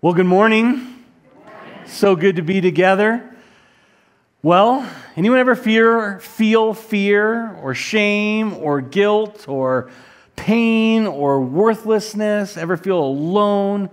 Well, good morning. So good to be together. Well, anyone ever fear, feel fear or shame or guilt or pain or worthlessness? Ever feel alone?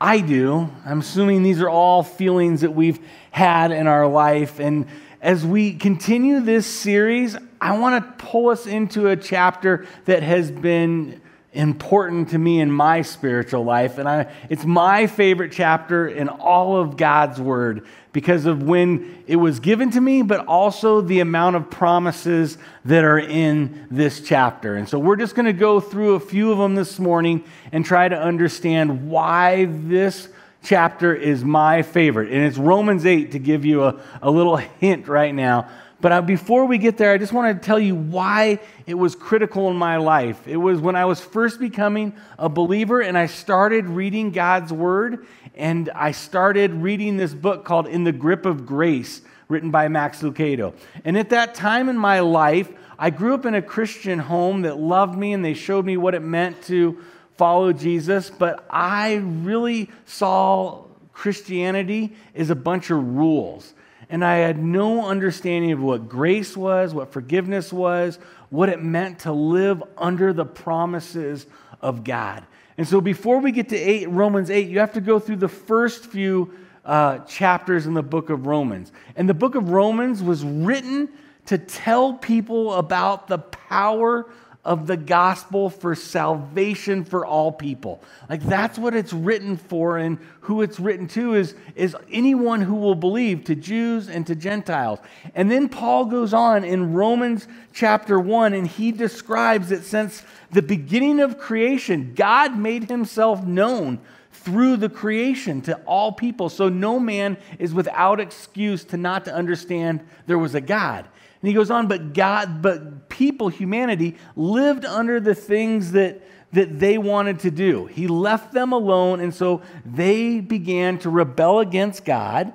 I do. I'm assuming these are all feelings that we've had in our life. And as we continue this series, I want to pull us into a chapter that has been important to me in my spiritual life. And I, it's my favorite chapter in all of God's Word because of when it was given to me, but also the amount of promises that are in this chapter. And so we're just going to go through a few of them this morning and try to understand why this chapter is my favorite. And it's Romans 8 to give you a, a little hint right now but uh, before we get there, I just want to tell you why it was critical in my life. It was when I was first becoming a believer and I started reading God's Word, and I started reading this book called In the Grip of Grace, written by Max Lucado. And at that time in my life, I grew up in a Christian home that loved me and they showed me what it meant to follow Jesus, but I really saw Christianity as a bunch of rules and I had no understanding of what grace was, what forgiveness was, what it meant to live under the promises of God. And so before we get to eight, Romans 8, you have to go through the first few uh, chapters in the book of Romans. And the book of Romans was written to tell people about the power of the gospel for salvation for all people. Like that's what it's written for, and who it's written to is, is anyone who will believe, to Jews and to Gentiles. And then Paul goes on in Romans chapter 1, and he describes that since the beginning of creation, God made himself known through the creation to all people. So no man is without excuse to not to understand there was a God. And he goes on, but God, but people, humanity, lived under the things that, that they wanted to do. He left them alone, and so they began to rebel against God.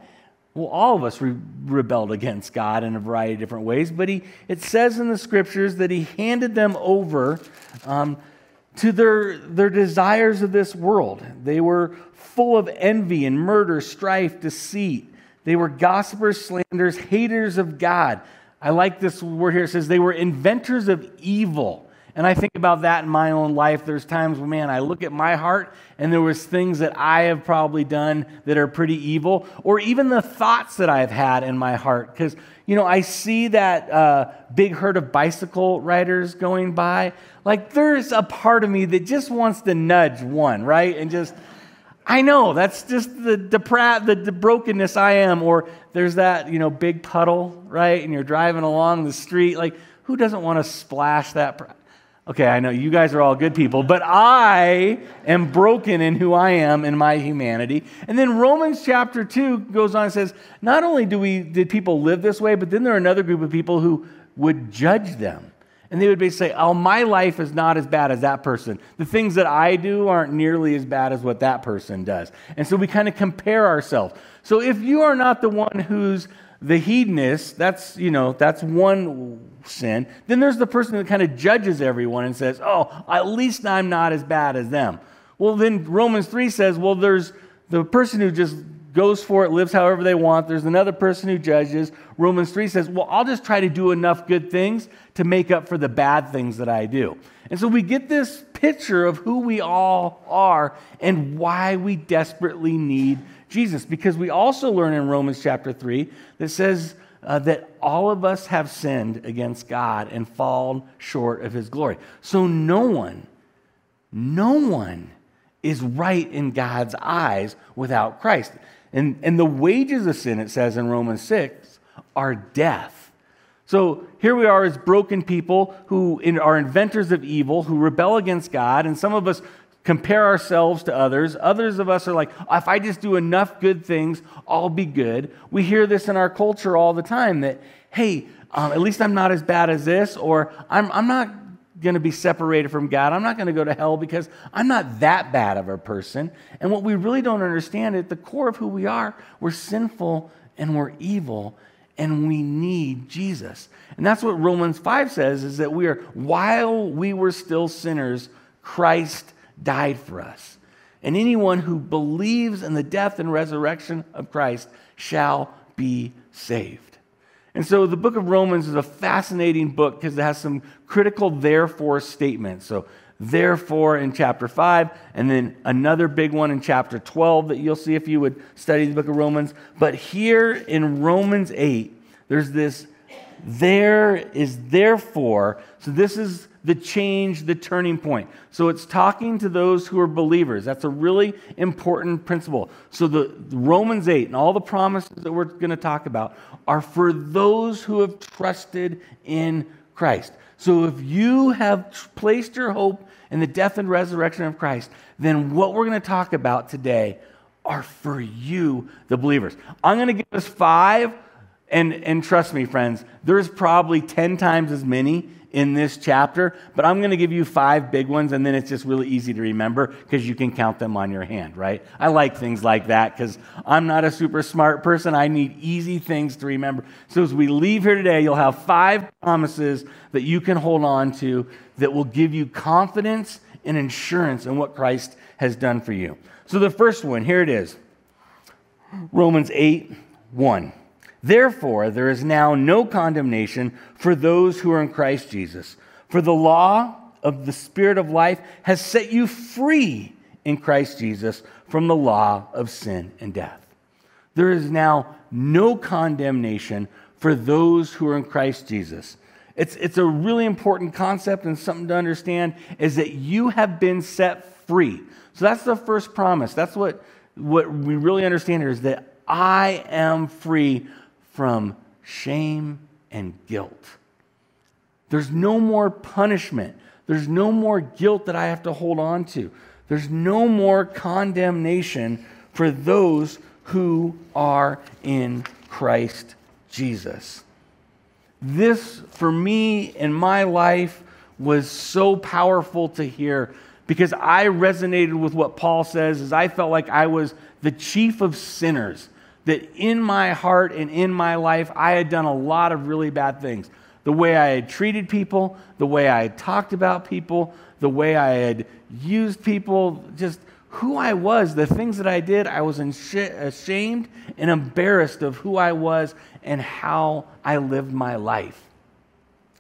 Well, all of us re- rebelled against God in a variety of different ways, but he, it says in the scriptures that he handed them over um, to their, their desires of this world. They were full of envy and murder, strife, deceit. They were gossipers, slanderers, haters of God I like this word here. It says they were inventors of evil. And I think about that in my own life. There's times when, man, I look at my heart and there was things that I have probably done that are pretty evil, or even the thoughts that I've had in my heart. Because, you know, I see that uh, big herd of bicycle riders going by. Like, there's a part of me that just wants to nudge one, right? And just, I know that's just the depraved, the, brokenness I am. Or there's that, you know, big puddle, right? And you're driving along the street. Like, who doesn't want to splash that? Okay, I know you guys are all good people, but I am broken in who I am in my humanity. And then Romans chapter 2 goes on and says, not only do we did people live this way, but then there are another group of people who would judge them. And they would basically say, Oh, my life is not as bad as that person. The things that I do aren't nearly as bad as what that person does. And so we kind of compare ourselves. So if you are not the one who's the hedonist, that's, you know, that's one sin. Then there's the person that kind of judges everyone and says, Oh, at least I'm not as bad as them. Well, then Romans 3 says, Well, there's the person who just goes for it, lives however they want. There's another person who judges. Romans 3 says, Well, I'll just try to do enough good things to make up for the bad things that I do. And so we get this picture of who we all are and why we desperately need Jesus. Because we also learn in Romans chapter 3 that says uh, that all of us have sinned against God and fallen short of his glory. So no one, no one is right in God's eyes without Christ. And, and the wages of sin, it says in Romans 6, are death. So here we are as broken people who are inventors of evil, who rebel against God, and some of us compare ourselves to others. Others of us are like, if I just do enough good things, I'll be good. We hear this in our culture all the time that, hey, um, at least I'm not as bad as this, or I'm, I'm not going to be separated from God. I'm not going to go to hell because I'm not that bad of a person. And what we really don't understand at the core of who we are, we're sinful and we're evil and we need Jesus. And that's what Romans 5 says is that we are while we were still sinners, Christ died for us. And anyone who believes in the death and resurrection of Christ shall be saved. And so the book of Romans is a fascinating book because it has some critical therefore statements. So, therefore in chapter 5, and then another big one in chapter 12 that you'll see if you would study the book of Romans. But here in Romans 8, there's this there is therefore. So, this is the change, the turning point. So it's talking to those who are believers. That's a really important principle. So the Romans 8 and all the promises that we're going to talk about are for those who have trusted in Christ. So if you have placed your hope in the death and resurrection of Christ, then what we're going to talk about today are for you, the believers. I'm going to give us five, and, and trust me, friends, there's probably 10 times as many in this chapter, but I'm going to give you five big ones, and then it's just really easy to remember because you can count them on your hand, right? I like things like that because I'm not a super smart person. I need easy things to remember. So as we leave here today, you'll have five promises that you can hold on to that will give you confidence and assurance in what Christ has done for you. So the first one, here it is Romans 8 1. Therefore, there is now no condemnation for those who are in Christ Jesus. For the law of the Spirit of life has set you free in Christ Jesus from the law of sin and death. There is now no condemnation for those who are in Christ Jesus. It's, it's a really important concept and something to understand is that you have been set free. So that's the first promise. That's what, what we really understand here is that I am free from shame and guilt. There's no more punishment. There's no more guilt that I have to hold on to. There's no more condemnation for those who are in Christ Jesus. This, for me in my life, was so powerful to hear because I resonated with what Paul says as I felt like I was the chief of sinners that in my heart and in my life, I had done a lot of really bad things. The way I had treated people, the way I had talked about people, the way I had used people, just who I was, the things that I did, I was ashamed and embarrassed of who I was and how I lived my life.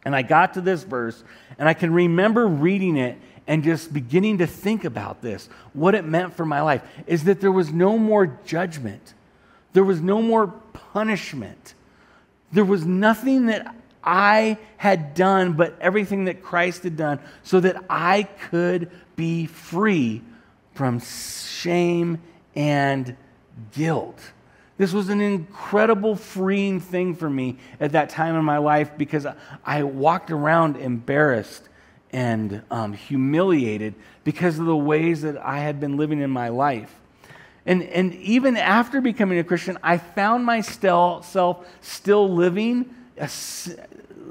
And I got to this verse, and I can remember reading it and just beginning to think about this. What it meant for my life is that there was no more judgment there was no more punishment. There was nothing that I had done, but everything that Christ had done, so that I could be free from shame and guilt. This was an incredible freeing thing for me at that time in my life because I walked around embarrassed and um, humiliated because of the ways that I had been living in my life. And, and even after becoming a Christian, I found myself still living,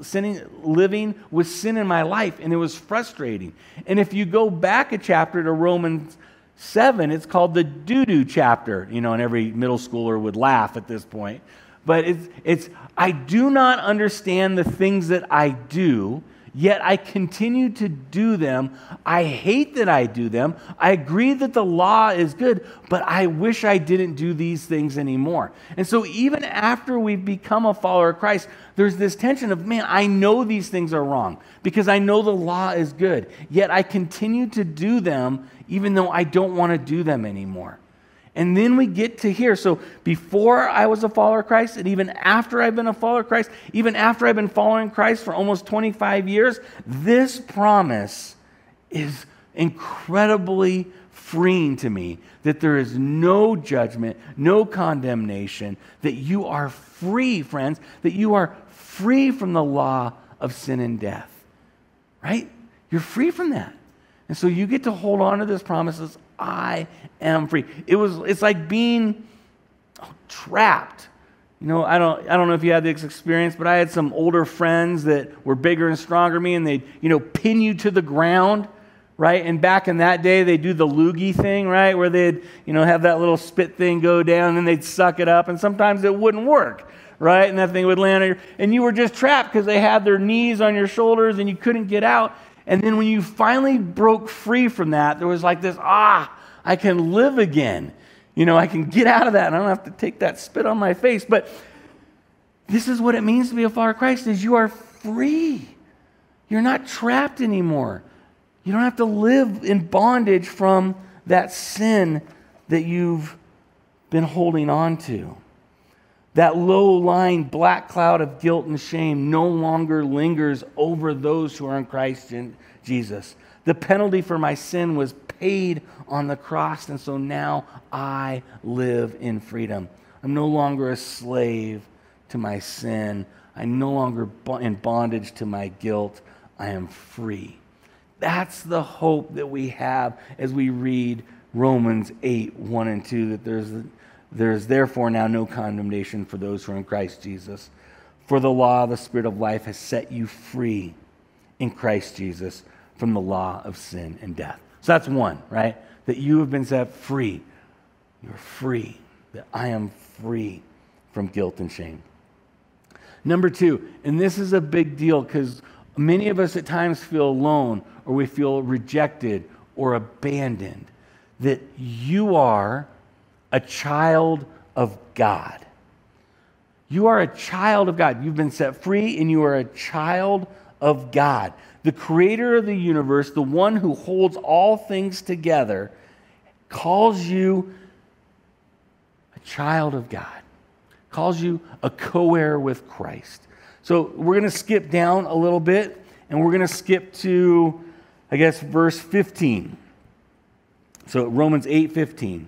sinning, living with sin in my life, and it was frustrating. And if you go back a chapter to Romans 7, it's called the doo doo chapter, you know, and every middle schooler would laugh at this point. But it's, it's, I do not understand the things that I do yet I continue to do them. I hate that I do them. I agree that the law is good, but I wish I didn't do these things anymore. And so, even after we've become a follower of Christ, there's this tension of, man, I know these things are wrong because I know the law is good, yet I continue to do them even though I don't want to do them anymore. And then we get to here. So before I was a follower of Christ, and even after I've been a follower of Christ, even after I've been following Christ for almost 25 years, this promise is incredibly freeing to me that there is no judgment, no condemnation, that you are free, friends, that you are free from the law of sin and death. Right? You're free from that. And so you get to hold on to this promise I am free. It was, it's like being trapped. You know, I don't, I don't know if you had this experience, but I had some older friends that were bigger and stronger than me, and they'd, you know, pin you to the ground, right? And back in that day, they do the loogie thing, right? Where they'd, you know, have that little spit thing go down, and they'd suck it up, and sometimes it wouldn't work, right? And that thing would land on your, and you were just trapped because they had their knees on your shoulders, and you couldn't get out. And then when you finally broke free from that, there was like this, ah, I can live again. You know, I can get out of that and I don't have to take that spit on my face. But this is what it means to be a follower of Christ is you are free. You're not trapped anymore. You don't have to live in bondage from that sin that you've been holding on to. That low lying black cloud of guilt and shame no longer lingers over those who are in Christ in Jesus. The penalty for my sin was paid on the cross, and so now I live in freedom. I'm no longer a slave to my sin. I'm no longer in bondage to my guilt. I am free. That's the hope that we have as we read Romans 8 1 and 2 that there's, there's therefore now no condemnation for those who are in Christ Jesus. For the law of the Spirit of life has set you free in Christ Jesus from the law of sin and death. So that's one, right? That you have been set free. You're free. That I am free from guilt and shame. Number two, and this is a big deal because many of us at times feel alone or we feel rejected or abandoned, that you are a child of God. You are a child of God. You've been set free and you are a child of God. The creator of the universe, the one who holds all things together, calls you a child of God, calls you a co heir with Christ. So we're going to skip down a little bit and we're going to skip to, I guess, verse 15. So Romans 8 15.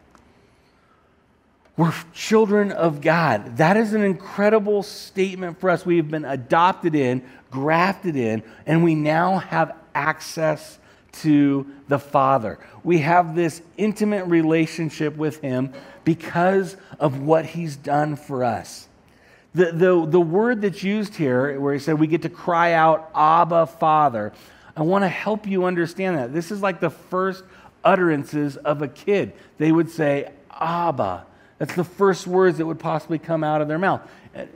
We're children of God. That is an incredible statement for us. We have been adopted in, grafted in, and we now have access to the Father. We have this intimate relationship with Him because of what He's done for us. The, the, the word that's used here, where He said we get to cry out, Abba, Father, I want to help you understand that. This is like the first utterances of a kid. They would say, Abba. That's the first words that would possibly come out of their mouth.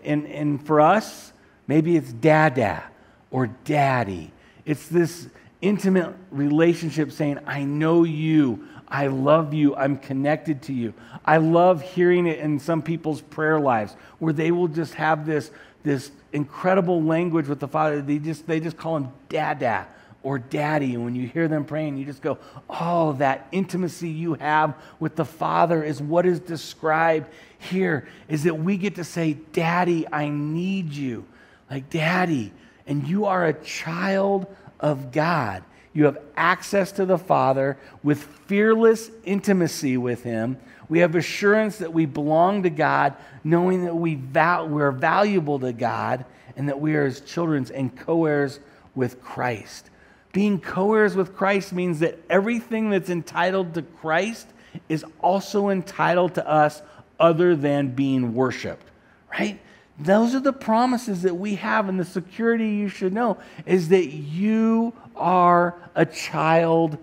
And, and for us, maybe it's dada or daddy. It's this intimate relationship saying, I know you. I love you. I'm connected to you. I love hearing it in some people's prayer lives where they will just have this, this incredible language with the Father. They just, they just call him dada or daddy. And when you hear them praying, you just go, oh, that intimacy you have with the Father is what is described here, is that we get to say, Daddy, I need you. Like, Daddy. And you are a child of God. You have access to the Father with fearless intimacy with Him. We have assurance that we belong to God, knowing that we val- we're valuable to God and that we are His children and co heirs with Christ. Being co heirs with Christ means that everything that's entitled to Christ is also entitled to us other than being worshiped, right? Those are the promises that we have, and the security you should know is that you are a child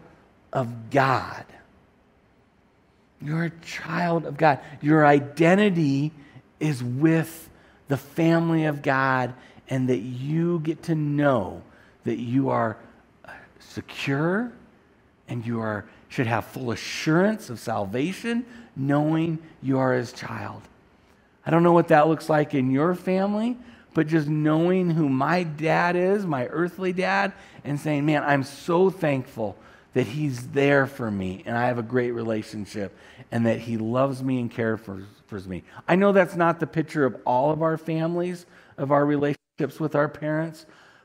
of God. You're a child of God. Your identity is with the family of God, and that you get to know that you are secure and you are, should have full assurance of salvation, knowing you are his child. I don't know what that looks like in your family, but just knowing who my dad is, my earthly dad, and saying, man, I'm so thankful that he's there for me and I have a great relationship and that he loves me and cares for, for me. I know that's not the picture of all of our families, of our relationships with our parents,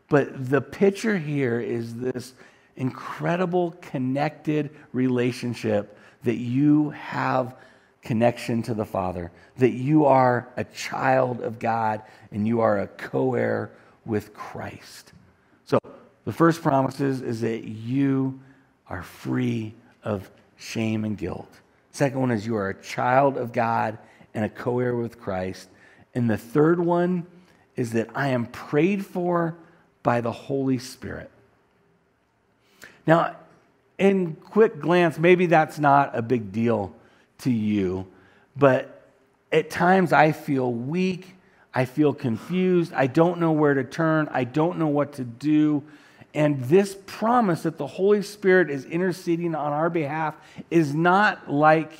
but the picture here is this incredible connected relationship that you have connection to the Father, that you are a child of God and you are a co heir with Christ. So, the first promise is, is that you are free of shame and guilt. Second one is you are a child of God and a co heir with Christ. And the third one is that I am prayed for by the Holy Spirit. Now, in quick glance, maybe that's not a big deal to you, but at times I feel weak. I feel confused. I don't know where to turn. I don't know what to do. And this promise that the Holy Spirit is interceding on our behalf is not like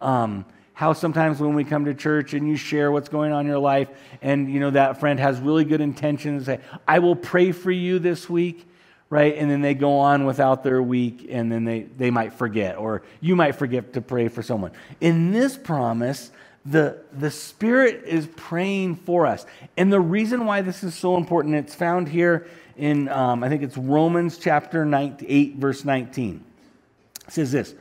um, how sometimes when we come to church and you share what's going on in your life, and you know that friend has really good intentions, and say, "I will pray for you this week." right? And then they go on without their week, and then they, they might forget, or you might forget to pray for someone. In this promise, the, the Spirit is praying for us. And the reason why this is so important, it's found here in, um, I think it's Romans chapter 9, 8, verse 19. It says this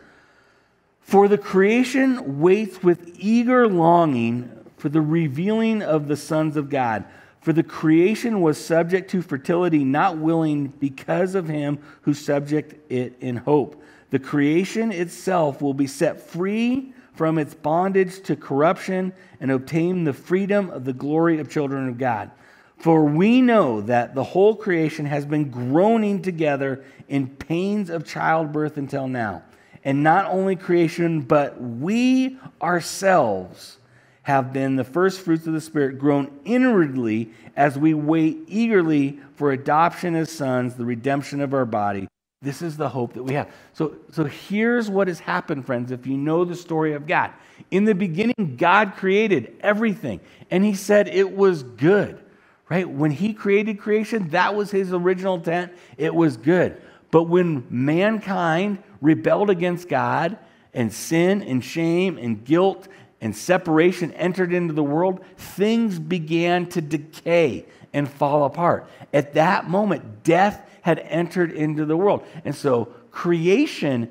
For the creation waits with eager longing for the revealing of the sons of God. For the creation was subject to fertility, not willing because of him who subject it in hope. The creation itself will be set free from its bondage to corruption and obtain the freedom of the glory of children of God. For we know that the whole creation has been groaning together in pains of childbirth until now. And not only creation, but we ourselves have been the first fruits of the Spirit, groan inwardly as we wait eagerly for adoption as sons, the redemption of our body. This is the hope that we have. So, so here's what has happened, friends, if you know the story of God. In the beginning, God created everything, and He said it was good, right? When He created creation, that was His original intent. It was good. But when mankind rebelled against God, and sin and shame and guilt and separation entered into the world, things began to decay and fall apart. At that moment, death had entered into the world. And so creation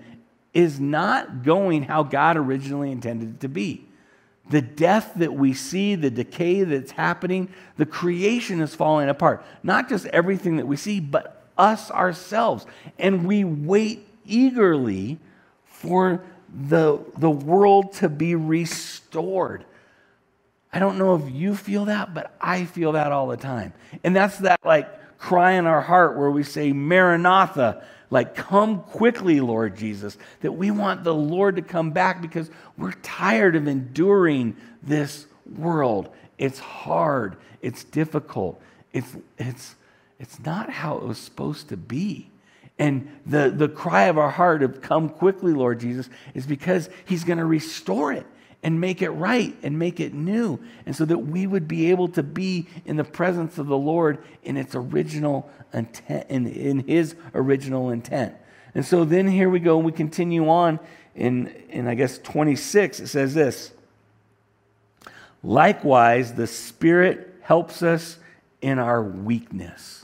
is not going how God originally intended it to be. The death that we see, the decay that's happening, the creation is falling apart. Not just everything that we see, but us ourselves. And we wait eagerly for the, the world to be restored. I don't know if you feel that, but I feel that all the time. And that's that like cry in our heart where we say, Maranatha, like, come quickly, Lord Jesus, that we want the Lord to come back because we're tired of enduring this world. It's hard, it's difficult, it's, it's, it's not how it was supposed to be. And the, the cry of our heart of come quickly, Lord Jesus, is because He's going to restore it and make it right and make it new. And so that we would be able to be in the presence of the Lord in its original intent, in, in His original intent. And so then here we go, we continue on in, in I guess 26. It says this Likewise, the Spirit helps us in our weakness.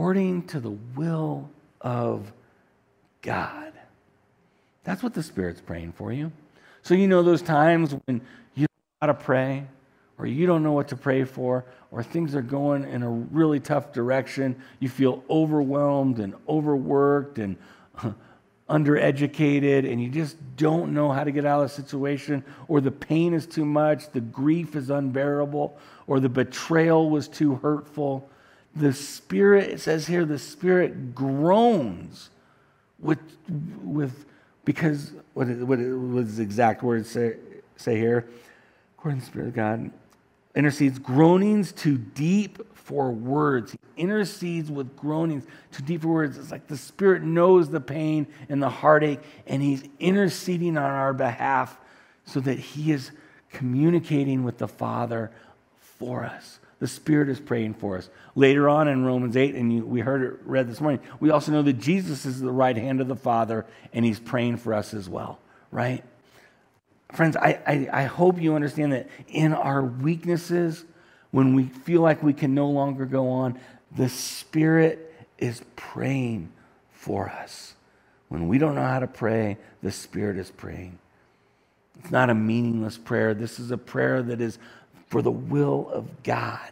according to the will of God. That's what the Spirit's praying for you. So, you know, those times when you don't know how to pray, or you don't know what to pray for, or things are going in a really tough direction, you feel overwhelmed and overworked and undereducated, and you just don't know how to get out of the situation, or the pain is too much, the grief is unbearable, or the betrayal was too hurtful the Spirit, it says here, the Spirit groans with, with because, what, what, what is the exact words say, say here? According to the Spirit of God, intercedes groanings too deep for words. He intercedes with groanings too deep for words. It's like the Spirit knows the pain and the heartache, and He's interceding on our behalf so that He is communicating with the Father for us. The Spirit is praying for us. Later on in Romans 8, and you, we heard it read this morning, we also know that Jesus is the right hand of the Father, and He's praying for us as well, right? Friends, I, I, I hope you understand that in our weaknesses, when we feel like we can no longer go on, the Spirit is praying for us. When we don't know how to pray, the Spirit is praying. It's not a meaningless prayer. This is a prayer that is for the will of God.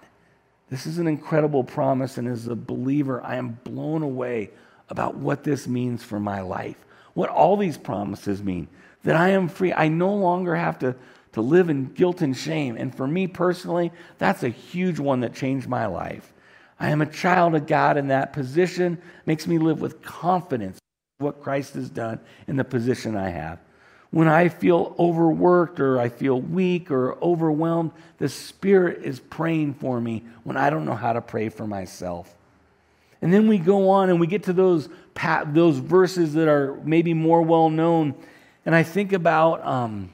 This is an incredible promise, and as a believer, I am blown away about what this means for my life, what all these promises mean. That I am free. I no longer have to, to live in guilt and shame. And for me personally, that's a huge one that changed my life. I am a child of God, and that position makes me live with confidence what Christ has done in the position I have. When I feel overworked or I feel weak or overwhelmed, the Spirit is praying for me when I don't know how to pray for myself. And then we go on and we get to those, those verses that are maybe more well known. And I think about, um,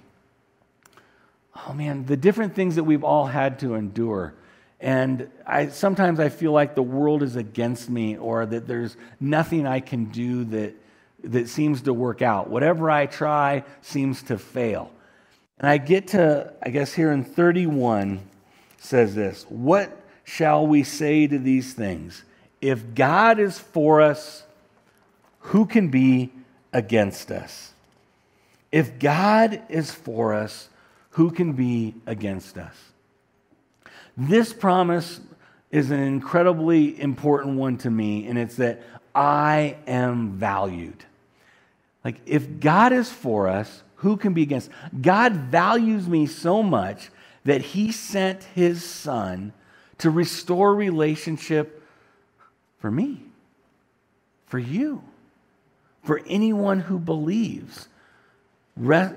oh man, the different things that we've all had to endure. And I, sometimes I feel like the world is against me or that there's nothing I can do that, that seems to work out. Whatever I try seems to fail. And I get to, I guess here in 31 says this What shall we say to these things? If God is for us, who can be against us? If God is for us, who can be against us? This promise is an incredibly important one to me, and it's that I am valued. Like, if God is for us, who can be against? God values me so much that he sent his son to restore relationship for me, for you, for anyone who believes. Re-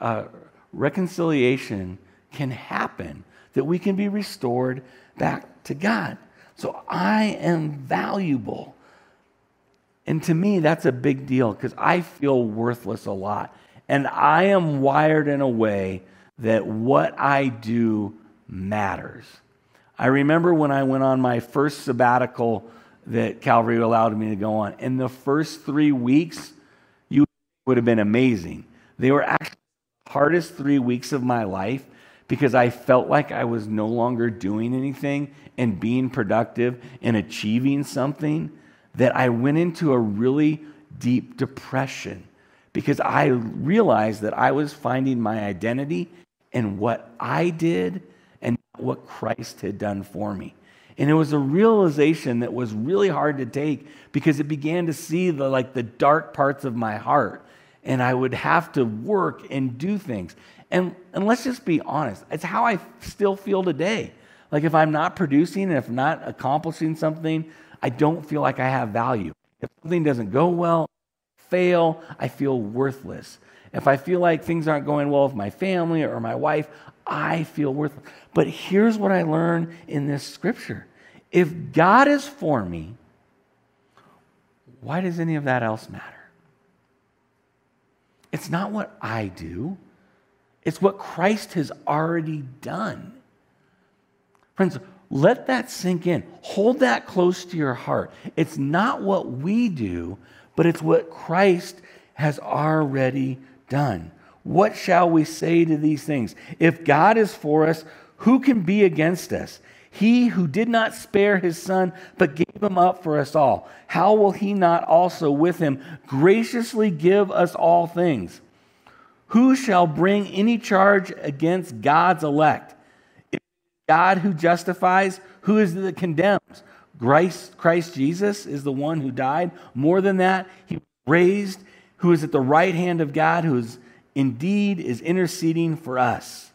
uh, reconciliation can happen that we can be restored back to God. So I am valuable. And to me, that's a big deal because I feel worthless a lot. And I am wired in a way that what I do matters. I remember when I went on my first sabbatical that Calvary allowed me to go on. In the first three weeks, you would have been amazing. They were actually the hardest three weeks of my life because I felt like I was no longer doing anything and being productive and achieving something, that I went into a really deep depression because I realized that I was finding my identity in what I did and what Christ had done for me. And it was a realization that was really hard to take because it began to see the like the dark parts of my heart and I would have to work and do things. And, and let's just be honest, it's how I still feel today. Like if I'm not producing and if not accomplishing something, I don't feel like I have value. If something doesn't go well, fail, I feel worthless. If I feel like things aren't going well with my family or my wife, I feel worthless. But here's what I learned in this scripture if God is for me, why does any of that else matter? It's not what I do, it's what Christ has already done. Friends, let that sink in. Hold that close to your heart. It's not what we do, but it's what Christ has already done. What shall we say to these things? If God is for us, who can be against us? He who did not spare his son, but gave him up for us all, how will he not also with him graciously give us all things? Who shall bring any charge against God's elect? God who justifies, who is it that condemns? Christ, Christ Jesus is the one who died. More than that, he raised, who is at the right hand of God, who is indeed is interceding for us.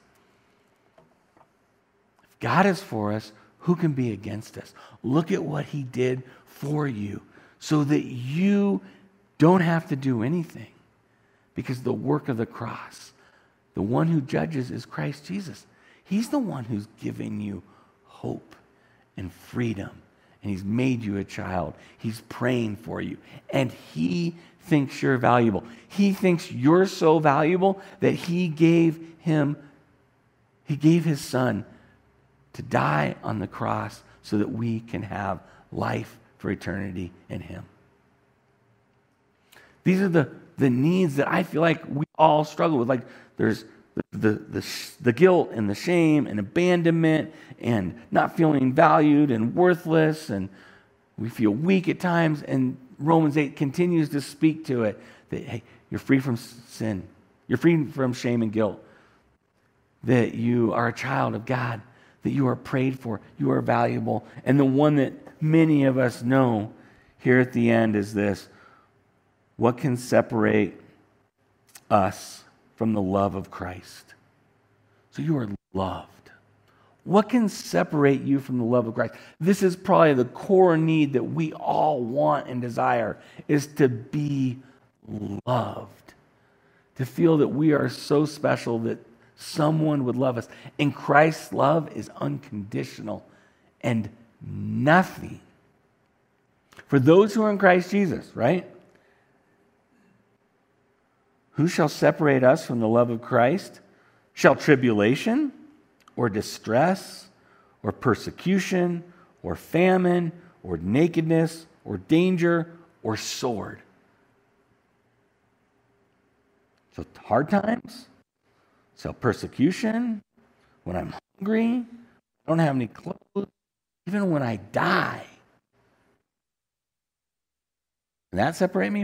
If God is for us, who can be against us? Look at what he did for you so that you don't have to do anything because the work of the cross, the one who judges is Christ Jesus. He's the one who's giving you hope and freedom. And he's made you a child. He's praying for you. And he thinks you're valuable. He thinks you're so valuable that he gave him, he gave his son to die on the cross so that we can have life for eternity in him. These are the the needs that I feel like we all struggle with. Like there's the, the, the, guilt and the shame and abandonment and not feeling valued and worthless and we feel weak at times. And Romans 8 continues to speak to it that, hey, you're free from sin, you're free from shame and guilt, that you are a child of God, that you are prayed for, you are valuable. And the one that many of us know here at the end is this what can separate us from the love of Christ? So you are loved. What can separate you from the love of Christ? This is probably the core need that we all want and desire is to be loved. To feel that we are so special that someone would love us. And Christ's love is unconditional and nothing. For those who are in Christ Jesus, right? Who shall separate us from the love of Christ? Shall tribulation or distress or persecution or famine or nakedness or danger or sword? So, hard times, so persecution, when I'm hungry, I don't have any clothes, even when I die. Can that separate me?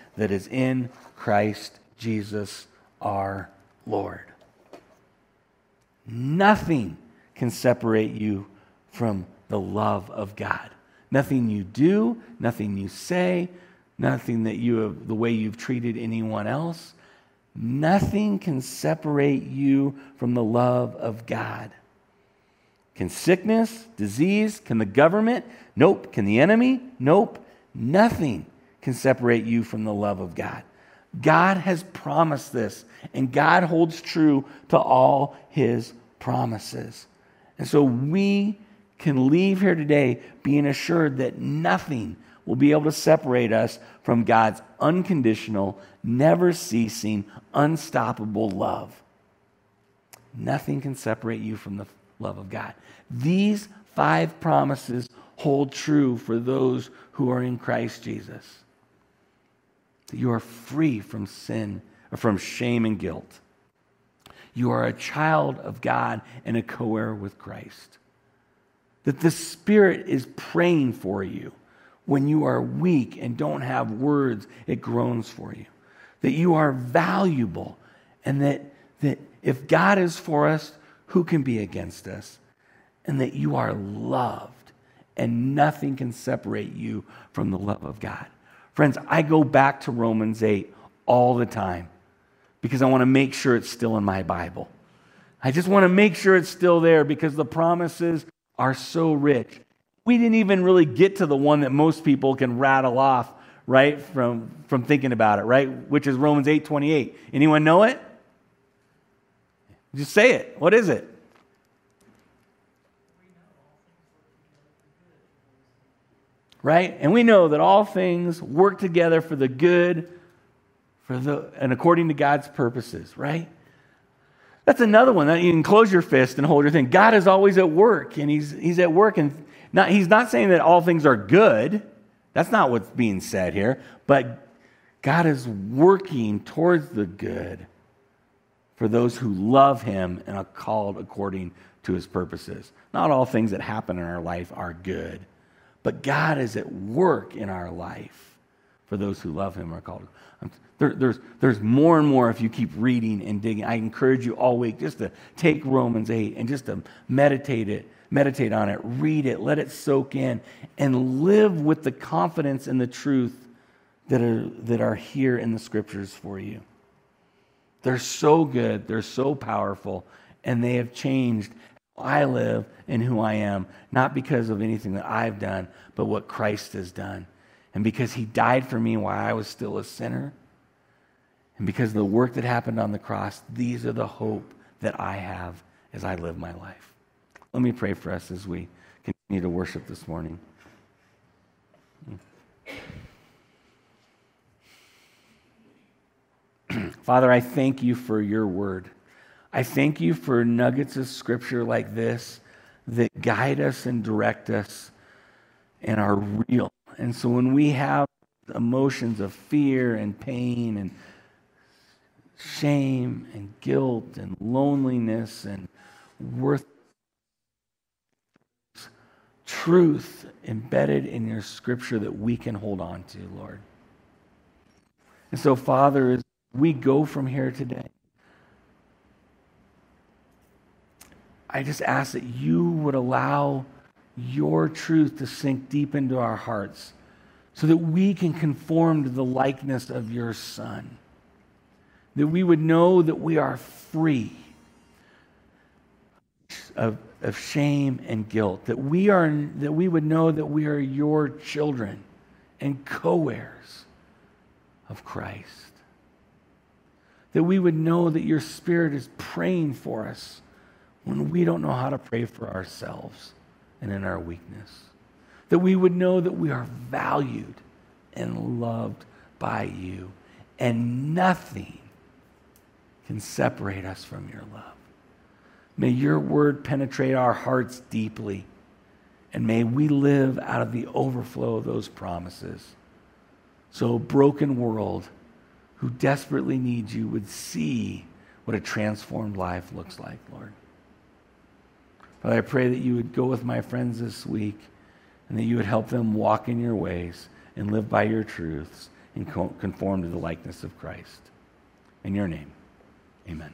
that is in Christ Jesus our Lord. Nothing can separate you from the love of God. Nothing you do, nothing you say, nothing that you have, the way you've treated anyone else, nothing can separate you from the love of God. Can sickness, disease, can the government? Nope. Can the enemy? Nope. Nothing can separate you from the love of God. God has promised this, and God holds true to all his promises. And so we can leave here today being assured that nothing will be able to separate us from God's unconditional, never ceasing, unstoppable love. Nothing can separate you from the love of God. These five promises hold true for those who are in Christ Jesus that you are free from sin or from shame and guilt. You are a child of God and a co heir with Christ. That the Spirit is praying for you when you are weak and don't have words, it groans for you. That you are valuable and that, that if God is for us, who can be against us? And that you are loved and nothing can separate you from the love of God. Friends, I go back to Romans 8 all the time because I want to make sure it's still in my Bible. I just want to make sure it's still there because the promises are so rich. We didn't even really get to the one that most people can rattle off, right, from, from thinking about it, right? Which is Romans 8 28. Anyone know it? Just say it. What is it? Right? And we know that all things work together for the good for the and according to God's purposes, right? That's another one that you can close your fist and hold your thing. God is always at work, and He's He's at work, and not, He's not saying that all things are good. That's not what's being said here. But God is working towards the good for those who love Him and are called according to His purposes. Not all things that happen in our life are good. But God is at work in our life for those who love Him are called. There, there's, there's more and more if you keep reading and digging. I encourage you all week just to take Romans 8 and just to meditate it, meditate on it, read it, let it soak in, and live with the confidence and the truth that are, that are here in the scriptures for you. They're so good, they're so powerful, and they have changed I live and who I am, not because of anything that I've done, but what Christ has done. And because he died for me while I was still a sinner. And because of the work that happened on the cross, these are the hope that I have as I live my life. Let me pray for us as we continue to worship this morning. Father, I thank you for your word. I thank you for nuggets of scripture like this that guide us and direct us and are real. And so when we have emotions of fear and pain and shame and guilt and loneliness and worth truth embedded in your scripture that we can hold on to, Lord. And so, Father, as we go from here today, I just ask that you would allow your truth to sink deep into our hearts so that we can conform to the likeness of your Son. That we would know that we are free of, of shame and guilt. That we, are, that we would know that we are your children and co heirs of Christ. That we would know that your Spirit is praying for us when we don't know how to pray for ourselves and in our weakness. That we would know that we are valued and loved by you, and nothing can separate us from your love. May your word penetrate our hearts deeply, and may we live out of the overflow of those promises. So, a broken world who desperately needs you would see what a transformed life looks like, Lord. Father, I pray that you would go with my friends this week and that you would help them walk in your ways and live by your truths and conform to the likeness of Christ. In your name, amen.